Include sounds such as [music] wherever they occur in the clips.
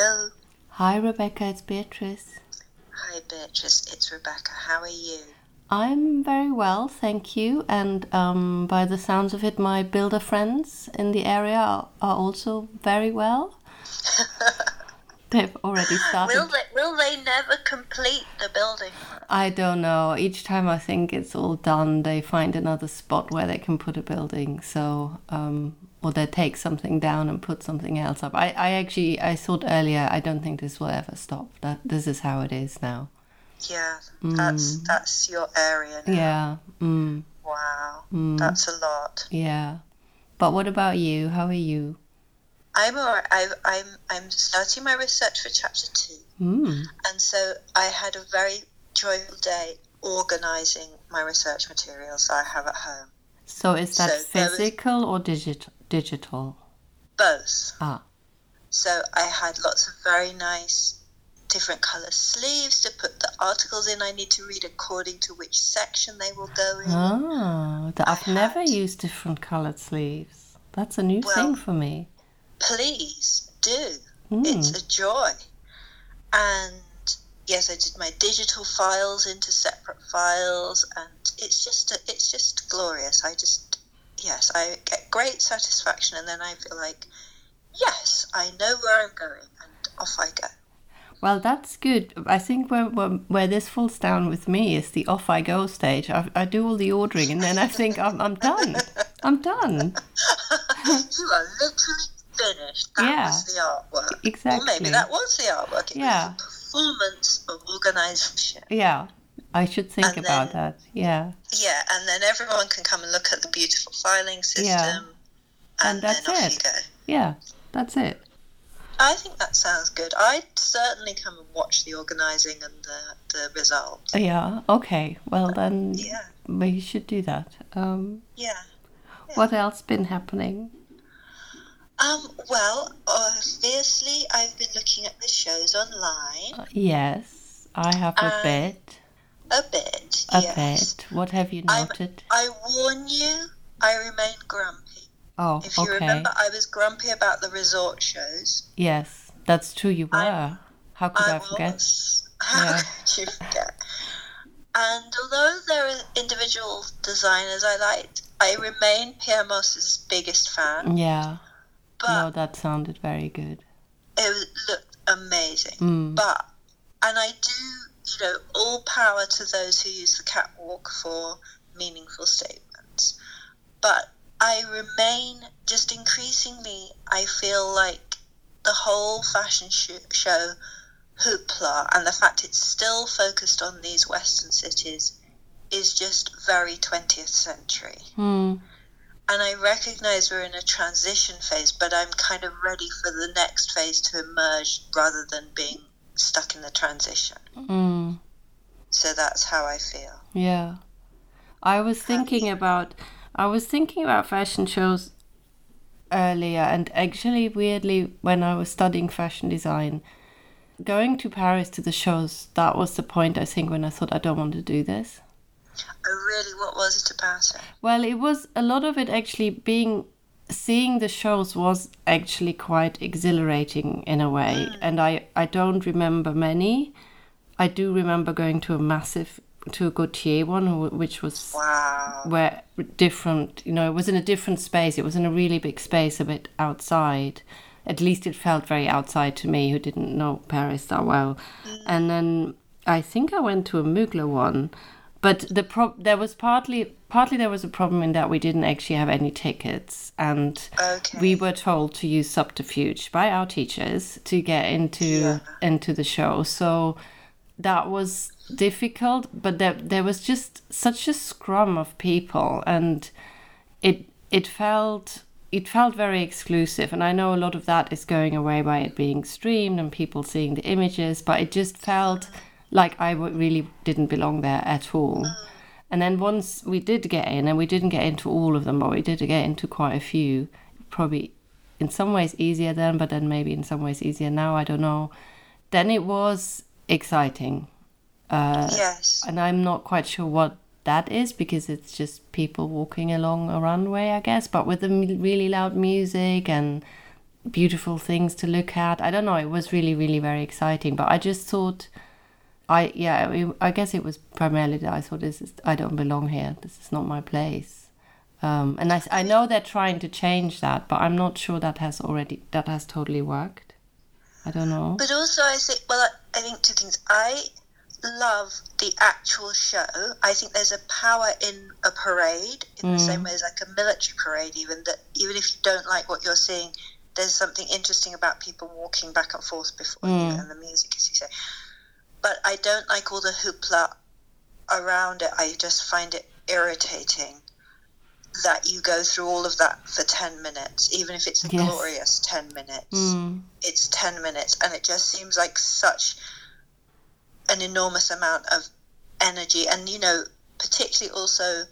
Hello. Hi, Rebecca, it's Beatrice. Hi, Beatrice. It's Rebecca. How are you? I'm very well, thank you. And um, by the sounds of it, my builder friends in the area are, are also very well. [laughs] They've already started. Will they, will they never complete the building? I don't know. Each time I think it's all done, they find another spot where they can put a building. So, um, or they take something down and put something else up. I, I actually, I thought earlier, I don't think this will ever stop. That this is how it is now. Yeah, that's that's your area now. Yeah. Mm, Wow, that's a lot. yeah. But what about you? How are you? I'm alright. I, I'm I'm starting my research for chapter two, Mm. and so I had a very joyful day organising my research materials I have at home. So is that So there was- physical or digital? Digital. Both. Ah. So I had lots of very nice different colour sleeves to put the articles in I need to read according to which section they will go in. Ah, I've I never had- used different colored sleeves. That's a new Well- thing for me. Please do. Mm. It's a joy. And yes, I did my digital files into separate files and it's just a, it's just glorious. I just yes, I get great satisfaction and then I feel like yes, I know where I'm going and off I go. Well, that's good. I think where, where where this falls down with me is the off I go stage. I, I do all the ordering and then I think I'm I'm done. I'm done. [laughs] you are literally finished. That Yeah. was the artwork. Exactly. Or maybe that was the artwork. It Yeah. performance of organisation. Yeah, I should think And about then- that. Yeah, Yeah, and then everyone can come and look at the beautiful filing system. Yeah. And And, that's it. yeah, that's it. I think that sounds good. I'd certainly come and watch the organising and the, the results. Yeah. Okay. Well, then Yeah, we should do that. Um, yeah. what else been happening? Um, well, obviously, I've been looking at the shows online Yes, I have a Um, bit. A bit. A yes. bit. What have you I'm- noted? I warn you, I remain grumpy. Oh, If you okay. remember, I was grumpy about the resort shows. Yes, that's true. You were. I- How could I, I forget? was. [laughs] How Yeah. could you forget? And although there are individual designers I liked, I remain Pyer Moss's biggest fan. Yeah. But no, that sounded very good. it looked amazing. Mm. But, and I do, you know, all power to those who use the catwalk for meaningful statements. But I remain just increasingly, I feel like the whole fashion sh- show hoopla and the fact it's still focused on these Western cities is just very 20th century. Hmm. And I recognize we're in a transition phase, but I'm kind of ready for the next phase to emerge rather than being stuck in the transition. Hmm. So that's how I feel. Yeah. I was thinking about I was thinking about fashion shows earlier and actually weirdly when I was studying fashion design going to Paris to the shows that was the point I think when I thought I don't want to do this. Oh, really? What was it about it? Well, it was a lot of it actually being seeing the shows was actually quite exhilarating in a way, hmm. and I I don't remember many. I do remember going to a massive to a Gautier one, which was Wow. where different. You know, it was in a different space. It was in a really big space, a bit outside. At least it felt very outside to me, who didn't know Paris that well. Mm. And then I think I went to a Mugler one, but the pro- there was partly partly there was a problem in that we didn't actually have any tickets, and Okay. we were told to use subterfuge by our teachers to get into Yeah. into the show. So that was difficult, but there there was just such a scrum of people, and it it felt it felt very exclusive. And I know a lot of that is going away by it being streamed and people seeing the images, but it just felt like I really didn't belong there at all. And then once we did get in, and we didn't get into all of them, but we did get into quite a few, probably in some ways easier then, but then maybe in some ways easier now, I don't know. Then it was exciting. Uh, yes. and I'm not quite sure what that is because it's just people walking along a runway, I guess, but with the m- really loud music and beautiful things to look at. I don't know. It was really, really very exciting. But I just thought, I yeah, it, I guess it was primarily that I thought this is I don't belong here. This is not my place. Um, and I, I know they're trying to change that, but I'm not sure that has already that has totally worked. I don't know. But also, I think well, I, I think two things. I love the actual show. I think there's a power in a parade in mm. the same way as like a military parade. Even that, even if you don't like what you're seeing, there's something interesting about people walking back and forth before mm. you and the music, as you say. But I don't like all the hoopla around it. I just find it irritating that you go through all of that for 10 minutes, even if it's a yes. glorious 10 minutes. Mm. It's 10 minutes, and it just seems like such an enormous amount of energy. And, you know, particularly also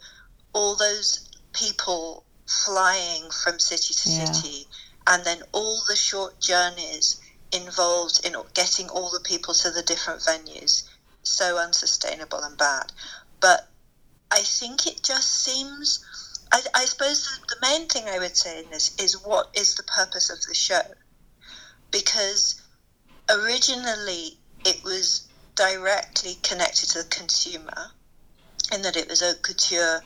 all those people flying from city to yeah. city, and then all the short journeys involved in getting all the people to the different venues. So unsustainable and bad. But I think it just seems I, I suppose the main thing I would say in this is what is the purpose of the show? Because originally it was directly connected to the consumer in that it was haute couture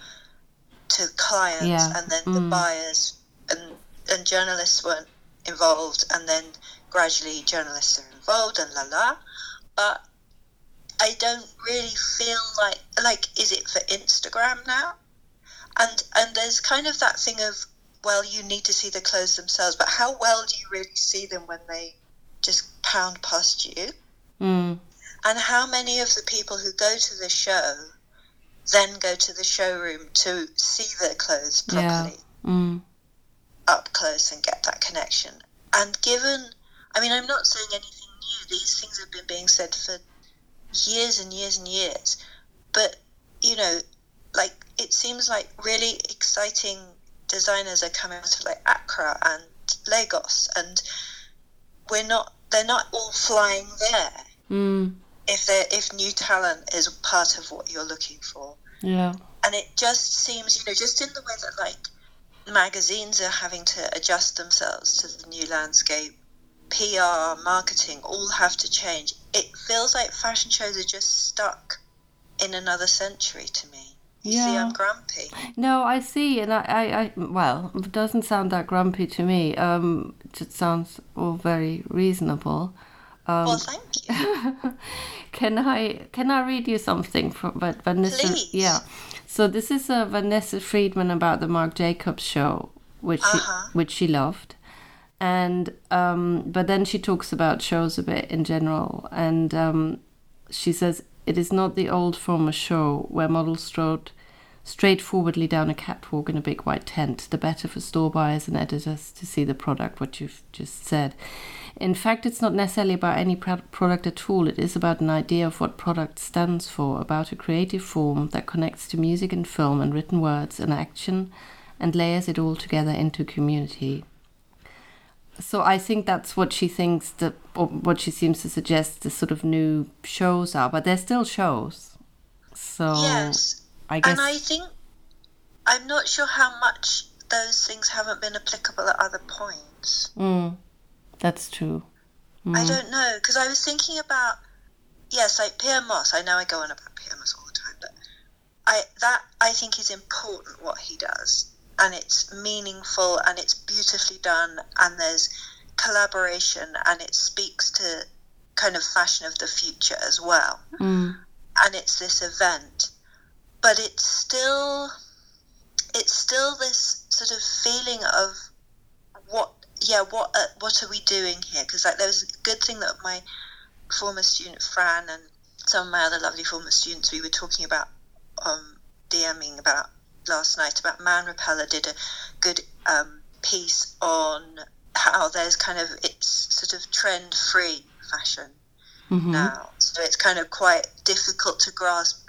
to clients yeah. and then mm. the buyers and, and journalists weren't involved and then gradually journalists are involved and la la. But I don't really feel like like is it for Instagram now? And and there's kind of that thing of well you need to see the clothes themselves but how well do you really see them when they just pound past you mm. and how many of the people who go to the show then go to the showroom to see their clothes properly yeah. mm. up close and get that connection and given i mean i'm not saying anything new these things have been being said for years and years and years but you know like it seems like really exciting designers are coming out of like Accra and Lagos, and we're not. They're not all flying there. Mm. If they if new talent is part of what you're looking for. Yeah. And it just seems, you know, just in the way that like magazines are having to adjust themselves to the new landscape, PR, marketing, all have to change. It feels like fashion shows are just stuck in another century to me. Yeah. See, I'm grumpy. No, I see, and I, I, I, well, it doesn't sound that grumpy to me. Um, it sounds all very reasonable. Um, well, thank you. [laughs] can I can I read you something from but Vanessa? Please. Yeah. So this is a Vanessa Friedman about the Marc Jacobs show, which uh-huh. she, which she loved, and um, but then she talks about shows a bit in general, and um, she says it is not the old former show where models strode straightforwardly down a catwalk in a big white tent, the better for store buyers and editors to see the product, what you've just said. In fact, it's not necessarily about any product at all. It is about an idea of what product stands for, about a creative form that connects to music and film and written words and action and layers it all together into community so I think that's what she thinks that, or what she seems to suggest the sort of new shows are, but they're still shows. So yes, I guess, and I think I'm not sure how much those things haven't been applicable at other points. Mm, that's true. Mm. I don't know because I was thinking about yes, like Pyer Moss. I know I go on about Pyer Moss all the time, but I that I think is important what he does and it's meaningful and it's beautifully done and there's collaboration and it speaks to kind of fashion of the future as well. Mm. And it's this event, but it's still it's still this sort of feeling of what yeah what uh, what are we doing here because like there was a good thing that my former student Fran and some of my other lovely former students we were talking about um DMing about last night about Man Repeller did a good um, piece on how there's kind of it's sort of trend free fashion mm-hmm. now, so it's kind of quite difficult to grasp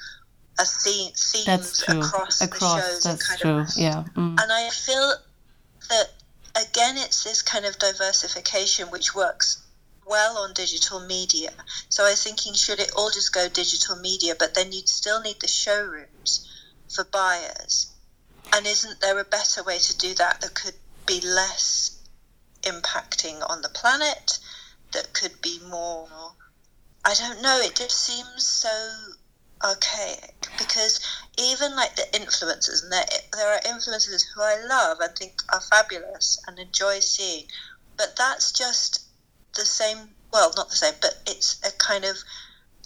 a theme themes across, across the shows. That's kind true. Of, yeah, mm. and I feel that again, it's this kind of diversification which works well on digital media. So I was thinking, should it all just go digital media? But then you'd still need the showrooms for buyers. And isn't there a better way to do that that could be less impacting on the planet, that could be more. I don't know. It just seems so archaic because even like the influencers, and there, there are influencers who I love and think are fabulous and enjoy seeing, but that's just the same. Well, not the same, but it's a kind of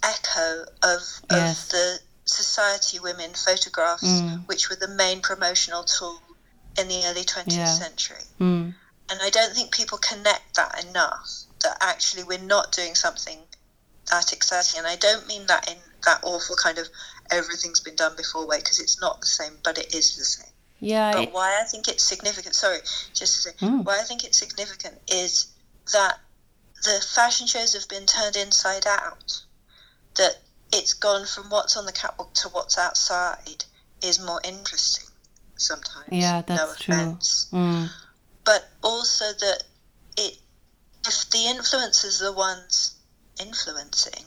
echo of, Yes. of the society women photographs, Mm. which were the main promotional tool in the early 20th Yeah. century. Mm. And I don't think people connect that enough that actually we're not doing something that exciting. And I don't mean that in that awful kind of everything's been done before way, because it's not the same, but it is the same. Yeah. But it- why I think it's significant, sorry, just to say, Mm. why I think it's significant is that the fashion shows have been turned inside out. That it's gone from what's on the catwalk to what's outside is more interesting sometimes. Yeah, no that's true. offense. mm. But also that it, if the influencers are the ones influencing,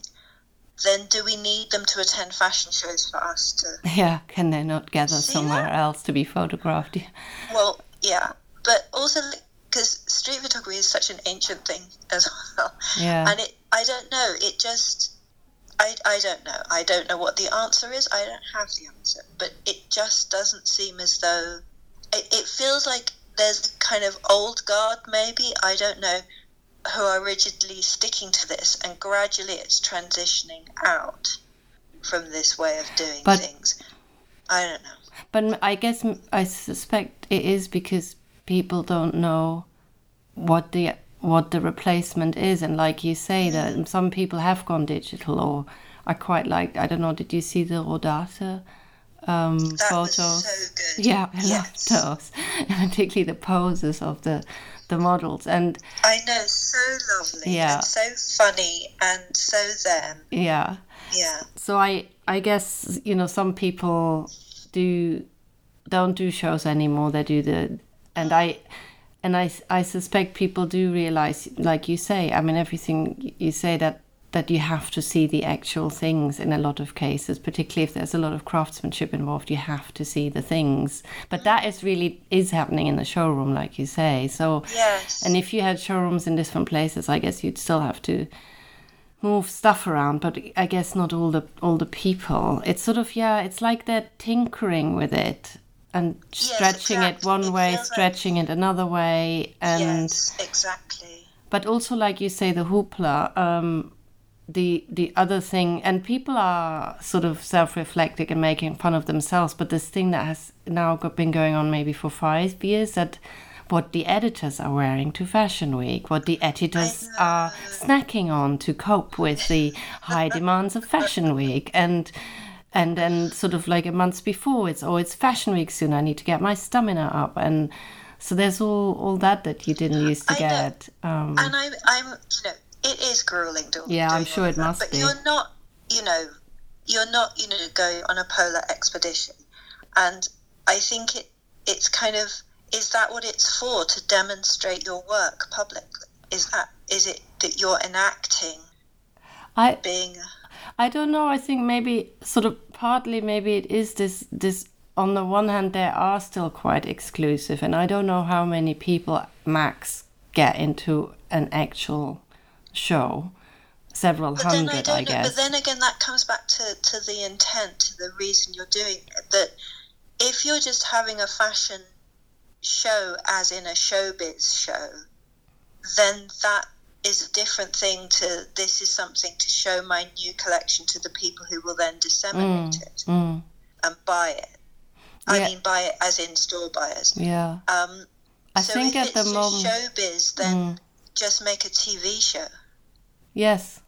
then do we need them to attend fashion shows for us to [laughs] Yeah. Can they not gather somewhere that? else to be photographed? Well, yeah, but also because street photography is such an ancient thing as [laughs] well, Yeah. and it I don't know. It just I I don't know. I don't know what the answer is. I don't have the answer, but it just doesn't seem as though it, it feels like there's a kind of old guard, maybe I don't know, who are rigidly sticking to this, and gradually it's transitioning out from this way of doing But- things. I don't know. But I guess I suspect it is because people don't know what the what the replacement is, and like you say, that some people have gone digital, or I quite like. I don't know. Did you see the Rodarte um, That photos? so. [laughs] Yeah, I Yes. love those, [laughs] particularly the poses of the the models. And I know, so lovely Yeah. so funny and so them. yeah, Yeah. so I I guess you know some people do don't do shows anymore. They do the and I and I I suspect people do realize, like you say. I mean, everything you say that that you have to see the actual things in a lot of cases, particularly if there's a lot of craftsmanship involved. You have to see the things, but that is really is happening in the showroom, like you say. So Yes. and if you had showrooms in different places, I guess you'd still have to move stuff around. But I guess not all the all the people. It's sort of yeah. It's like they're tinkering with it and stretching it exactly. one way, stretching it another way, and yes, exactly. but also like you say, the hoopla. Um, the the other thing, and people are sort of self-reflecting and making fun of themselves. But this thing that has now got, been going on maybe for five years that what the editors are wearing to Fashion Week, what the editors are snacking on to cope with the high demands of Fashion Week, and and then sort of like a month before it's oh it's Fashion Week soon. I need to get my stamina up and. So there's all, all that that you didn't used to I get. Um, And I'm, I'm, you know, it is grueling doing. Yeah, I'm sure it that, must but be. you're not, you know, you're not, you know, going on a polar expedition, and I think it, it's kind of, is that what it's for to demonstrate your work publicly? Is that, is it that you're enacting I being? I don't know. I think maybe sort of partly maybe it is this this on the one hand they are still quite exclusive and I don't know how many people max get into an actual show. Several But then I hundred, don't I, know. guess. But then again, that comes back to, to the intent, to the reason you're doing it. That if you're just having a fashion show, as in a showbiz show, then that is a different thing to this is something to show my new collection to the people who will then disseminate it Mm, and buy it. I Yeah. mean, buy it as in store buyers. yeah. Um, I so think if at it's the moment showbiz, then Mm. just make a TV show. Yes.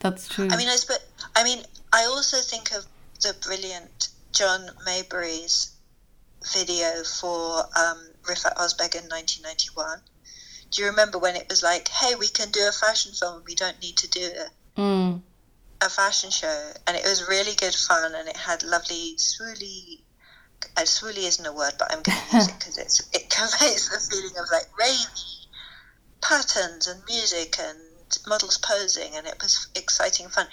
That's true. I mean, I suppose, I mean, I also think of the brilliant John Maybury's video for um, Rifat Ozbek in 1991. Do you remember when it was like, hey, we can do a fashion film, and we don't need to do a, mm, a fashion show? And it was really good fun, and it had lovely swooly. Uh, swooly isn't a word, but I'm going to use it [laughs] because it's it conveys [laughs] the feeling of like ravey patterns and music and models posing, and it was exciting fun.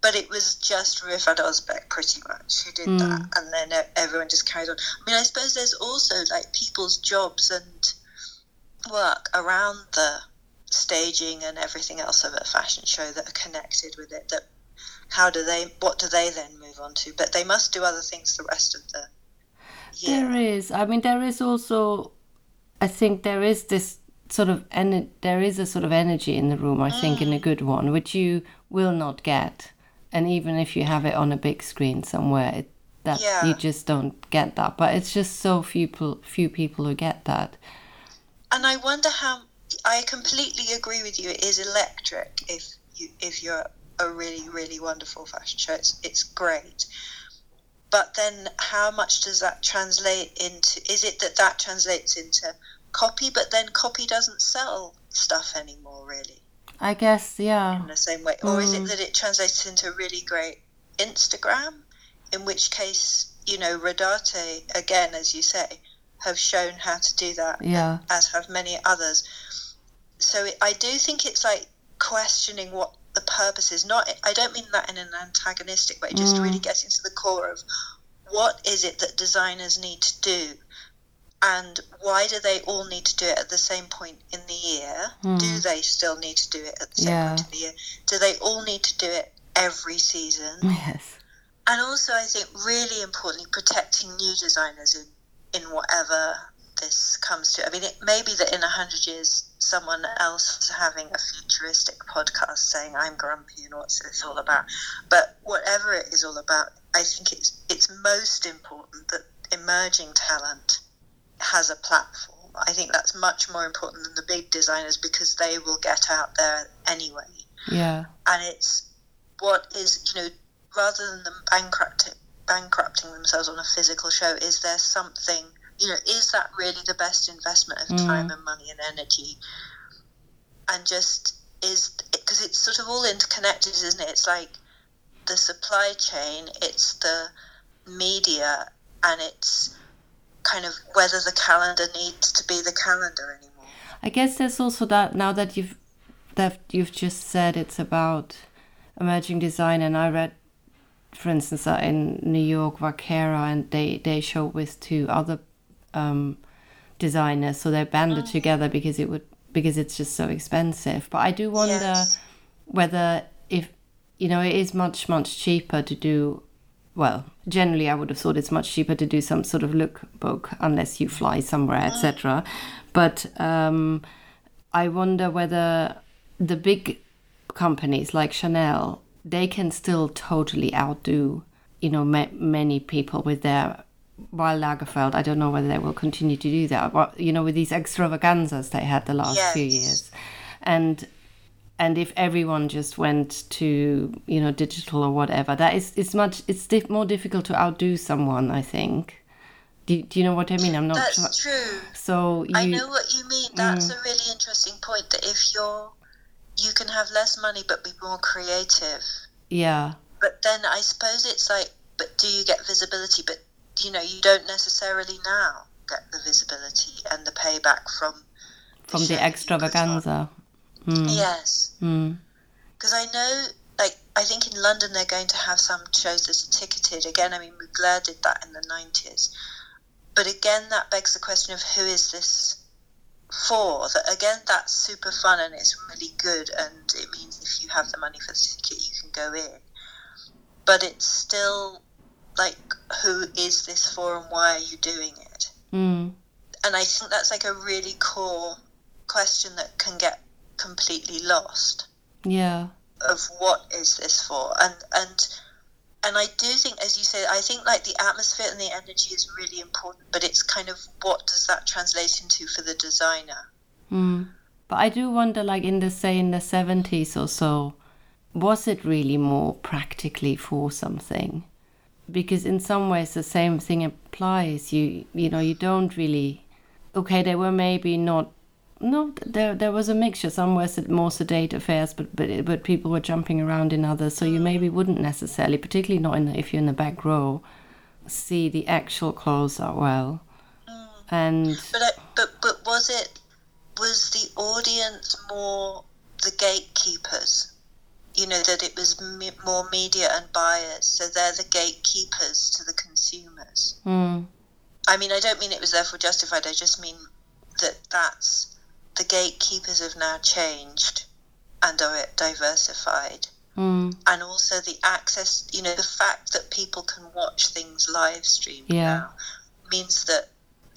But it was just Rifat Ozbek pretty much who did that, and then everyone just carried on. I mean, I suppose there's also like people's jobs and work around the staging and everything else of a fashion show that are connected with it that how do they what do they then move on to but they must do other things the rest of the year There is. I mean, there is also. I think there is this sort of and there is a sort of energy in the room. I think in a mm. good one, which you will not get, and even if you have it on a big screen somewhere, it, that Yeah. you just don't get that. But it's just so few people, few people who get that. And I wonder how I completely agree with you. It is electric if you if you're a really really wonderful fashion show. It's it's great, but then how much does that translate into? Is it that that translates into copy, but then copy doesn't sell stuff anymore, really, I guess, yeah. in the same way, or is it Mm. that it translates into a really great Instagram? In which case, you know, Rodarte again, as you say, have shown how to do that Yeah. as have many others. So it, I do think it's like questioning what the purpose is. Not, I don't mean that in an antagonistic way. Just Mm. really getting to the core of what is it that designers need to do, and why do they all need to do it at the same point in the year? Mm. Do they still need to do it at the same Yeah. point in the year? Do they all need to do it every season? [laughs] Yes. and also I think really importantly protecting new designers in in whatever this comes to. I mean, it may be that in a hundred years someone else is having a futuristic podcast saying I'm grumpy and what's this all about. But whatever it is all about, I think it's it's most important that emerging talent has a platform. I think that's much more important than the big designers because they will get out there anyway Yeah. and it's what is you know rather than them bankrupting bankrupting themselves on a physical show is there something you know is that really the best investment of Mm. time and money and energy? And just is because it's sort of all interconnected isn't it? It's like the supply chain it's the media and it's kind of whether the calendar needs to be the calendar anymore. I guess there's also that now that you've that you've just said it's about emerging design, and I read, for instance, that in New York, Vaquera, and they they show with two other um, designers, so they're banded together because it would because it's just so expensive. But I do wonder Yes. whether if you know it is much much cheaper to do well generally i would have thought it's much cheaper to do some sort of lookbook unless you fly somewhere etc but um, i wonder whether the big companies like chanel they can still totally outdo you know ma- many people with their while Lagerfeld, I don't know whether they will continue to do that. But you know, with these extravaganzas they had the last few years, and and if everyone just went to you know digital or whatever that is it's much it's dif- more difficult to outdo someone i think do, do you know what i mean i'm not that's sure true so you I know what you mean. Mm. That's a really interesting point. That if you're, you can have less money but be more creative. yeah But then I suppose it's like, but do you get visibility? But you know, you don't necessarily now get the visibility and the payback from from the that you put on. extravaganza mm. Yes, Mm. because I know, like, I think in London they're going to have some shows that are ticketed. Again, I mean, Mugler did that in the nineties. But again, that begs the question of who is this for? That again, that's super fun and it's really good, and it means if you have the money for the ticket, you can go in. But it's still like, who is this for, and why are you doing it? Mm. And I think that's like a really core question that can get completely lost yeah of what is this for and and and I do think as you say I think like the atmosphere and the energy is really important but it's kind of what does that translate into for the designer? Mm. but i do wonder like in the say in the 70s or so was it really more practically for something? Because in some ways the same thing applies. You you know you don't really okay they were maybe not no there there was a mixture. Some were more sedate affairs but but but people were jumping around in others. So you mm. maybe wouldn't necessarily particularly not in the, if you're in the back row see the actual clothes up well. Mm. And but I, but but was it was the audience more the gatekeepers? You know that it was me, more media and buyers. So they're the gatekeepers to the consumers. Mm, I mean, I don't mean it was therefore justified. I just mean that that's the gatekeepers have now changed and are diversified. Mm. And also the access, you know, the fact that people can watch things live streamed Yeah. now means that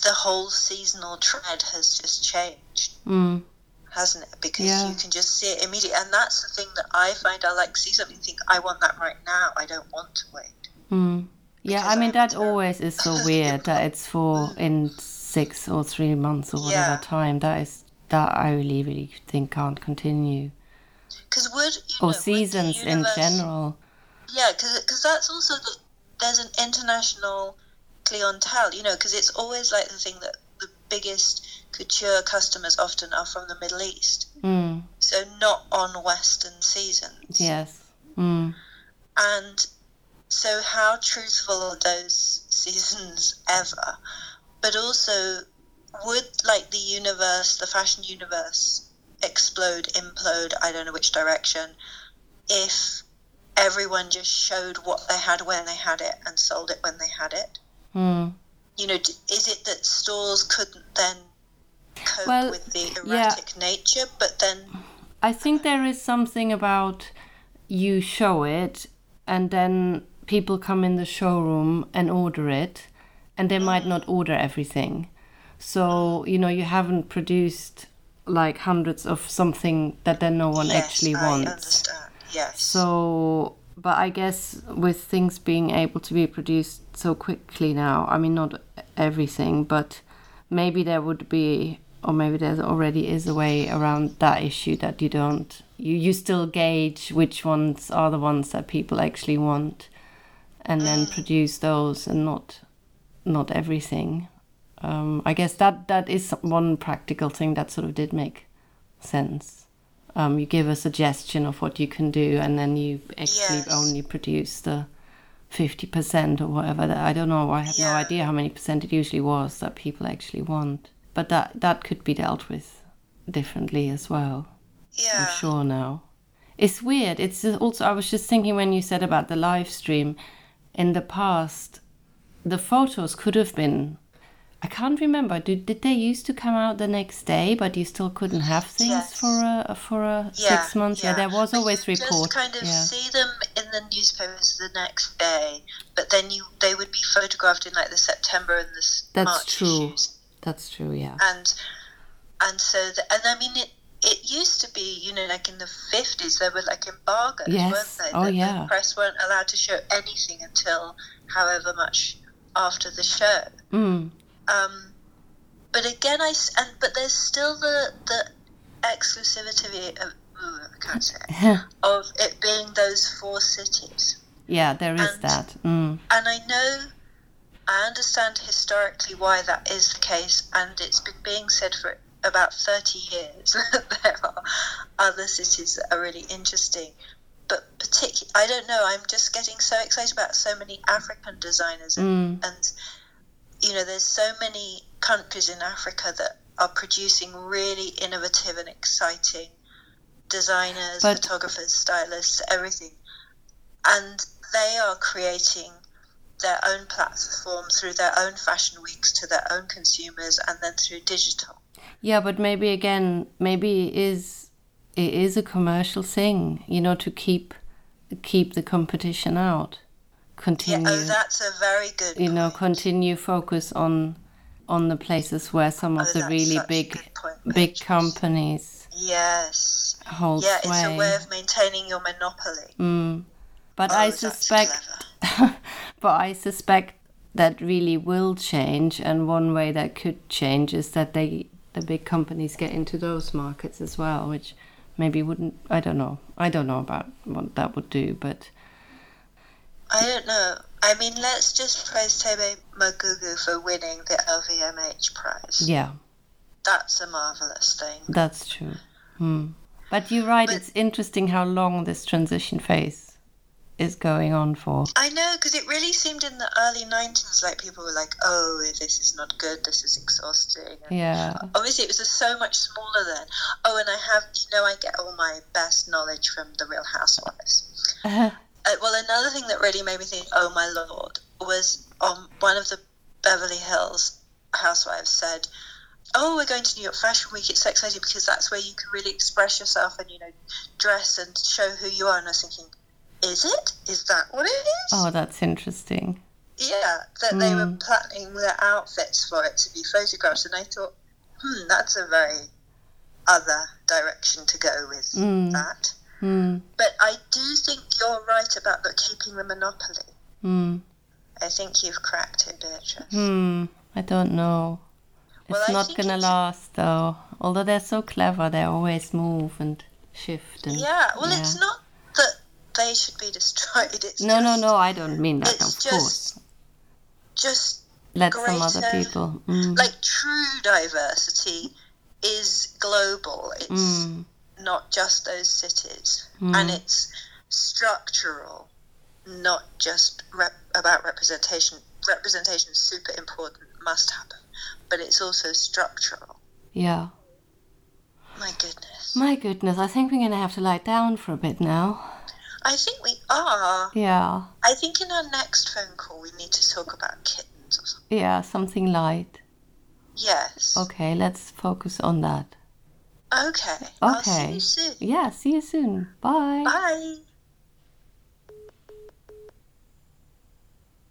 the whole seasonal trend has just changed, Mm. hasn't it? Because Yeah. you can just see it immediately. And that's the thing that I find I like see something think, I want that right now. I don't want to wait. Mm. Yeah, I mean I'm that always is so [laughs] weird that it's for in six or three months or whatever Yeah. time. That is that I really really think can't continue. Because would, you Or know, would the seasons in general. Yeah, because that's also the, there's an international clientele, you know, because it's always like the thing that the biggest couture customers often are from the Middle East, Mm. so not on Western seasons. Yes. Mm. And so, how truthful are those [laughs] seasons ever? But also, would like the universe, the fashion universe, explode, implode, I don't know which direction, if everyone just showed what they had when they had it and sold it when they had it? Mm. You know, is it that stores couldn't then cope Well, with the yeah. erratic nature, but then, I think there is something about you show it and then people come in the showroom and order it and they might not order everything. So, you know, you haven't produced like hundreds of something that then no one yes, actually I wants. understand. Yes. So, but I guess with things being able to be produced so quickly now, I mean, not everything, but maybe there would be, or maybe there already is a way around that issue that you don't, you, you still gauge which ones are the ones that people actually want and then mm. produce those and not not everything. Um, I guess that that is one practical thing that sort of did make sense. Um, you give a suggestion of what you can do, and then you actually Yes. only produce the fifty percent or whatever. That I don't know. I have no idea how many percent it usually was that people actually want. But that that could be dealt with differently as well. yeah. I'm sure now. It's weird. It's also I was just thinking when you said about the live stream in the past, the photos could have been. I can't remember. Did did they used to come out the next day, but you still couldn't have things Yes. for a for a yeah, six months? Yeah, yeah. there was But always you report. Just kind of yeah. see them in the newspapers the next day, but then you they would be photographed in like the September and the That's March true. issues, That's true. Yeah. and and so the, and I mean it. It used to be, you know, like in the fifties, there were like embargoes, Yes. weren't they? Oh, That yeah. The press weren't allowed to show anything until however much after the show. Mm. Um, but again, I and but there's still the the exclusivity of ooh, I can't say it, [laughs] of it being those four cities. yeah, there is And- that. Mm. And I know, I understand historically why that is the case, and it's been being said for about 30 years [laughs] that there are other cities that are really interesting. But particularly, I don't know, I'm just getting so excited about so many African designers, and, Mm. and you know, there's so many countries in Africa that are producing really innovative and exciting designers, But- photographers, stylists, everything. And they are creating their own platform through their own fashion weeks to their own consumers and then through digital. Yeah, but maybe again, maybe it is it is a commercial thing, you know, to keep keep the competition out. Yeah, Continue, oh, that's a very good you know, continue focus on on the places where some of Oh, the really big point, big companies Yes. hold Yeah, sway. it's a way of maintaining your monopoly. Mm. But Oh, I suspect, [laughs] but I suspect that really will change, and one way that could change is that they, the big companies, get into those markets as well, which maybe wouldn't. I don't know. I don't know about what that would do, but I don't know. I mean, let's just praise Thebe Magugu for winning the LVMH prize. yeah, That's a marvelous thing. that's true. Hmm. But you're right. But- it's interesting how long this transition phase is going on for. I know, because it really seemed in the early 90s like people were like, oh, this is not good, this is exhausting. And Yeah. Obviously, it was so much smaller then. Oh, and I have, you know, I get all my best knowledge from The Real Housewives. [laughs] well, another thing that really made me think, oh my lord, was on one of the Beverly Hills housewives said, oh, we're going to New York Fashion Week. It's so exciting because that's where you can really express yourself and, you know, dress and show who you are. And I was thinking, is it? Is that what it is? Oh, that's interesting. Yeah, that they were Mm. planning their outfits for it to be photographed. And I thought, hmm, that's a very other direction to go with Mm. that. Hmm. But I do think you're right about the keeping the monopoly. Hmm. I think you've cracked it, Beatrice. Hmm. I don't know. It's I not gonna it's- last though. Although they're so clever, they always move and shift and Yeah, well, yeah. it's not that they should be [laughs] destroyed. It's No, no, just, no. I don't mean that. it's Of just course, just let some other greater- people. Mm. like true diversity is global. It's Mm. Not just those cities, Mm. and it's structural, not just rep- about representation. Representation is super important, must happen, but it's also structural. Yeah. My goodness. My goodness, I think we're gonna have to lie down for a bit now. I think we are. Yeah. I think in our next phone call we need to talk about kittens or something. Yeah, something light. Yes. Okay, let's focus on that. Okay. I'll see Okay. you soon. Yeah, see you soon. Bye. Bye.